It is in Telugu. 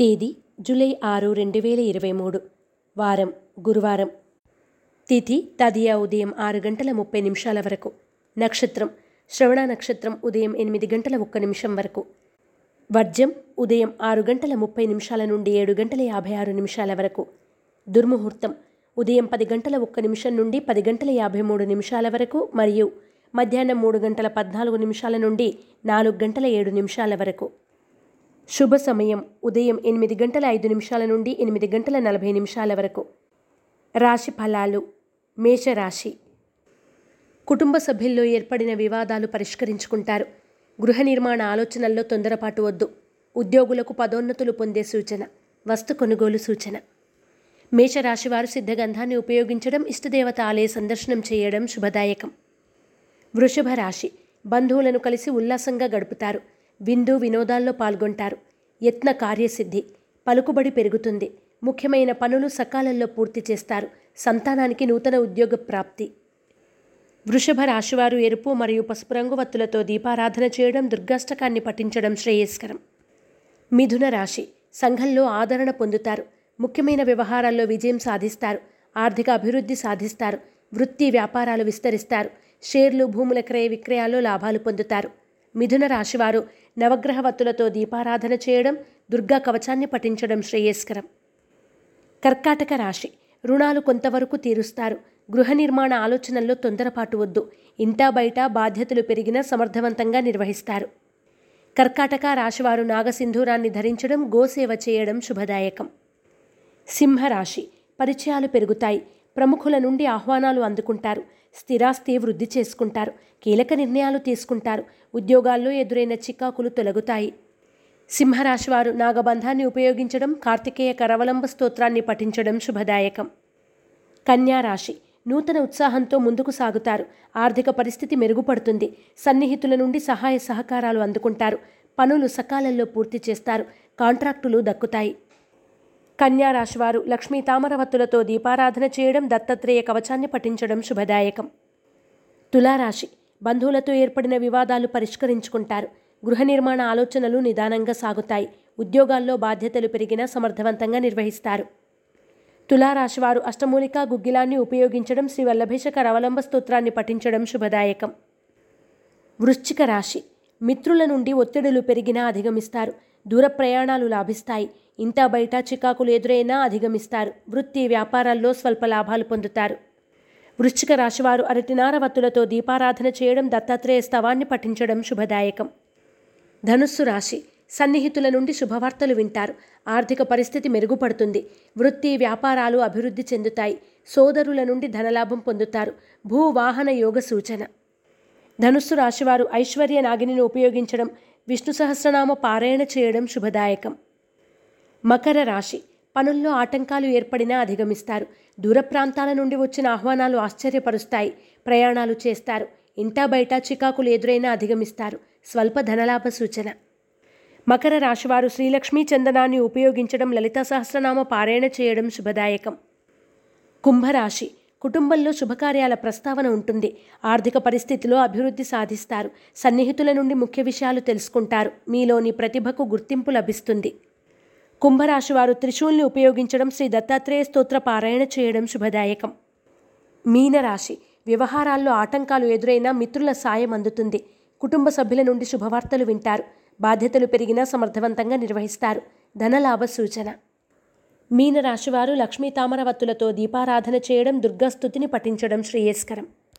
తేదీ జూలై ఆరు రెండు వేల ఇరవై మూడు. వారం గురువారం. తిథి తదియా ఉదయం ఆరు గంటల ముప్పై నిమిషాల వరకు. నక్షత్రం శ్రవణ నక్షత్రం ఉదయం ఎనిమిది గంటల ఒక్క నిమిషం వరకు. వర్జం ఉదయం ఆరు గంటల ముప్పై నిమిషాల నుండి ఏడు గంటల యాభై ఆరు నిమిషాల వరకు. దుర్ముహూర్తం ఉదయం పది గంటల ఒక్క నిమిషం నుండి పది గంటల యాభై మూడు నిమిషాల వరకు మరియు మధ్యాహ్నం మూడు గంటల పద్నాలుగు నిమిషాల నుండి నాలుగు గంటల ఏడు నిమిషాల వరకు. శుభ సమయం. ఉదయం ఎనిమిది గంటల ఐదు నిమిషాల నుండి ఎనిమిది గంటల నలభై నిమిషాల వరకు. రాశి ఫలాలు. మేషరాశి. కుటుంబ సభ్యుల్లో ఏర్పడిన వివాదాలు పరిష్కరించుకుంటారు. గృహ నిర్మాణ ఆలోచనల్లో తొందరపాటు వద్దు. ఉద్యోగులకు పదోన్నతులు పొందే సూచన. వస్తు కొనుగోలు సూచన. మేషరాశివారు సిద్ధగంధాన్ని ఉపయోగించడం ఇష్టదేవత ఆలయ సందర్శనం చేయడం శుభదాయకం. వృషభ రాశి బంధువులను కలిసి ఉల్లాసంగా గడుపుతారు. విందు వినోదాల్లో పాల్గొంటారు. యత్న కార్యసిద్ధి పలుకుబడి పెరుగుతుంది. ముఖ్యమైన పనులు సకాలంలో పూర్తి చేస్తారు. సంతానానికి నూతన ఉద్యోగ ప్రాప్తి. వృషభ రాశివారు ఎరుపు మరియు పసుపు రంగు వత్తులతో దీపారాధన చేయడం దుర్గాష్టకాన్ని పఠించడం శ్రేయస్కరం. మిథున రాశి సంఘంలో ఆదరణ పొందుతారు. ముఖ్యమైన వ్యవహారాల్లో విజయం సాధిస్తారు. ఆర్థిక అభివృద్ధి సాధిస్తారు. వృత్తి వ్యాపారాలు విస్తరిస్తారు. షేర్లు భూముల క్రయ విక్రయాల్లో లాభాలు పొందుతారు. మిథున రాశివారు నవగ్రహవత్తులతో దీపారాధన చేయడం దుర్గా కవచాన్ని పఠించడం శ్రేయస్కరం. కర్కాటక రాశి రుణాలు కొంతవరకు తీరుస్తారు. గృహ నిర్మాణ ఆలోచనల్లో తొందరపాటు వద్దు. ఇంటా బయట బాధ్యతలు పెరిగినా సమర్థవంతంగా నిర్వహిస్తారు. కర్కాటక రాశివారు నాగసింధూరాన్ని ధరించడం గోసేవ చేయడం శుభదాయకం. సింహరాశి పరిచయాలు పెరుగుతాయి. ప్రముఖుల నుండి ఆహ్వానాలు అందుకుంటారు. స్థిరాస్తి వృద్ధి చేసుకుంటారు. కీలక నిర్ణయాలు తీసుకుంటారు. ఉద్యోగాల్లో ఎదురైన చికాకులు తొలగుతాయి. సింహరాశివారు నాగబంధాన్ని ఉపయోగించడం కార్తికేయ కరవలంబ స్తోత్రాన్ని పఠించడం శుభదాయకం. కన్యారాశి నూతన ఉత్సాహంతో ముందుకు సాగుతారు. ఆర్థిక పరిస్థితి మెరుగుపడుతుంది. సన్నిహితుల నుండి సహాయ సహకారాలు అందుకుంటారు. పనులు సకాలంలో పూర్తి చేస్తారు. కాంట్రాక్టులు దక్కుతాయి. కన్యారాశివారు లక్ష్మీ తామరవత్తులతో దీపారాధన చేయడం దత్తాత్రేయ కవచాన్ని పఠించడం శుభదాయకం. తులారాశి బంధువులతో ఏర్పడిన వివాదాలు పరిష్కరించుకుంటారు. గృహ నిర్మాణ ఆలోచనలు నిదానంగా సాగుతాయి. ఉద్యోగాల్లో బాధ్యతలు పెరిగినా సమర్థవంతంగా నిర్వహిస్తారు. తులారాశివారు అష్టమూలిక గుగ్గిలాన్ని ఉపయోగించడం శ్రీ వల్లభేషక రవలంబ స్తోత్రాన్ని పఠించడం శుభదాయకం. వృశ్చిక రాశి మిత్రుల నుండి ఒత్తిడులు పెరిగినా అధిగమిస్తారు. దూర ప్రయాణాలు లాభిస్తాయి. ఇంత బయట చికాకులు ఎదురైనా అధిగమిస్తారు. వృత్తి వ్యాపారాల్లో స్వల్ప లాభాలు పొందుతారు. వృశ్చిక రాశివారు అరటినార వత్తులతో దీపారాధన చేయడం దత్తాత్రేయ స్తవాన్ని పఠించడం శుభదాయకం. ధనుస్సు రాశి సన్నిహితుల నుండి శుభవార్తలు వింటారు. ఆర్థిక పరిస్థితి మెరుగుపడుతుంది. వృత్తి వ్యాపారాలు అభివృద్ధి చెందుతాయి. సోదరుల నుండి ధనలాభం పొందుతారు. భూ వాహన యోగ సూచన. ధనుస్సు రాశివారు ఐశ్వర్య నాగిని ఉపయోగించడం విష్ణు సహస్రనామ పారాయణ చేయడం శుభదాయకం. మకర రాశి. పనుల్లో ఆటంకాలు ఏర్పడినా అధిగమిస్తారు. దూర ప్రాంతాల నుండి వచ్చిన ఆహ్వానాలు ఆశ్చర్యపరుస్తాయి. ప్రయాణాలు చేస్తారు. ఇంటా బయట చికాకులు ఎదురైనా అధిగమిస్తారు. స్వల్ప ధనలాభ సూచన. మకర రాశివారు శ్రీలక్ష్మీ చందనాన్ని ఉపయోగించడం లలిత సహస్రనామ పారాయణ చేయడం శుభదాయకం. కుంభరాశి. కుటుంబంలో శుభకార్యాల ప్రస్తావన ఉంటుంది. ఆర్థిక పరిస్థితిలో అభివృద్ధి సాధిస్తారు. సన్నిహితుల నుండి ముఖ్య విషయాలు తెలుసుకుంటారు. మీలోని ప్రతిభకు గుర్తింపు లభిస్తుంది. కుంభరాశివారు త్రిశూల్ని ఉపయోగించడం శ్రీ దత్తాత్రేయ స్తోత్ర పారాయణ చేయడం శుభదాయకం. మీనరాశి వ్యవహారాల్లో ఆటంకాలు ఎదురైనా మిత్రుల సాయం అందుతుంది. కుటుంబ సభ్యుల నుండి శుభవార్తలు వింటారు. బాధ్యతలు పెరిగినా సమర్థవంతంగా నిర్వహిస్తారు. ధనలాభ సూచన. మీనరాశివారు లక్ష్మీ తామరవత్తులతో దీపారాధన చేయడం దుర్గాస్థుతిని పఠించడం శ్రేయస్కరం.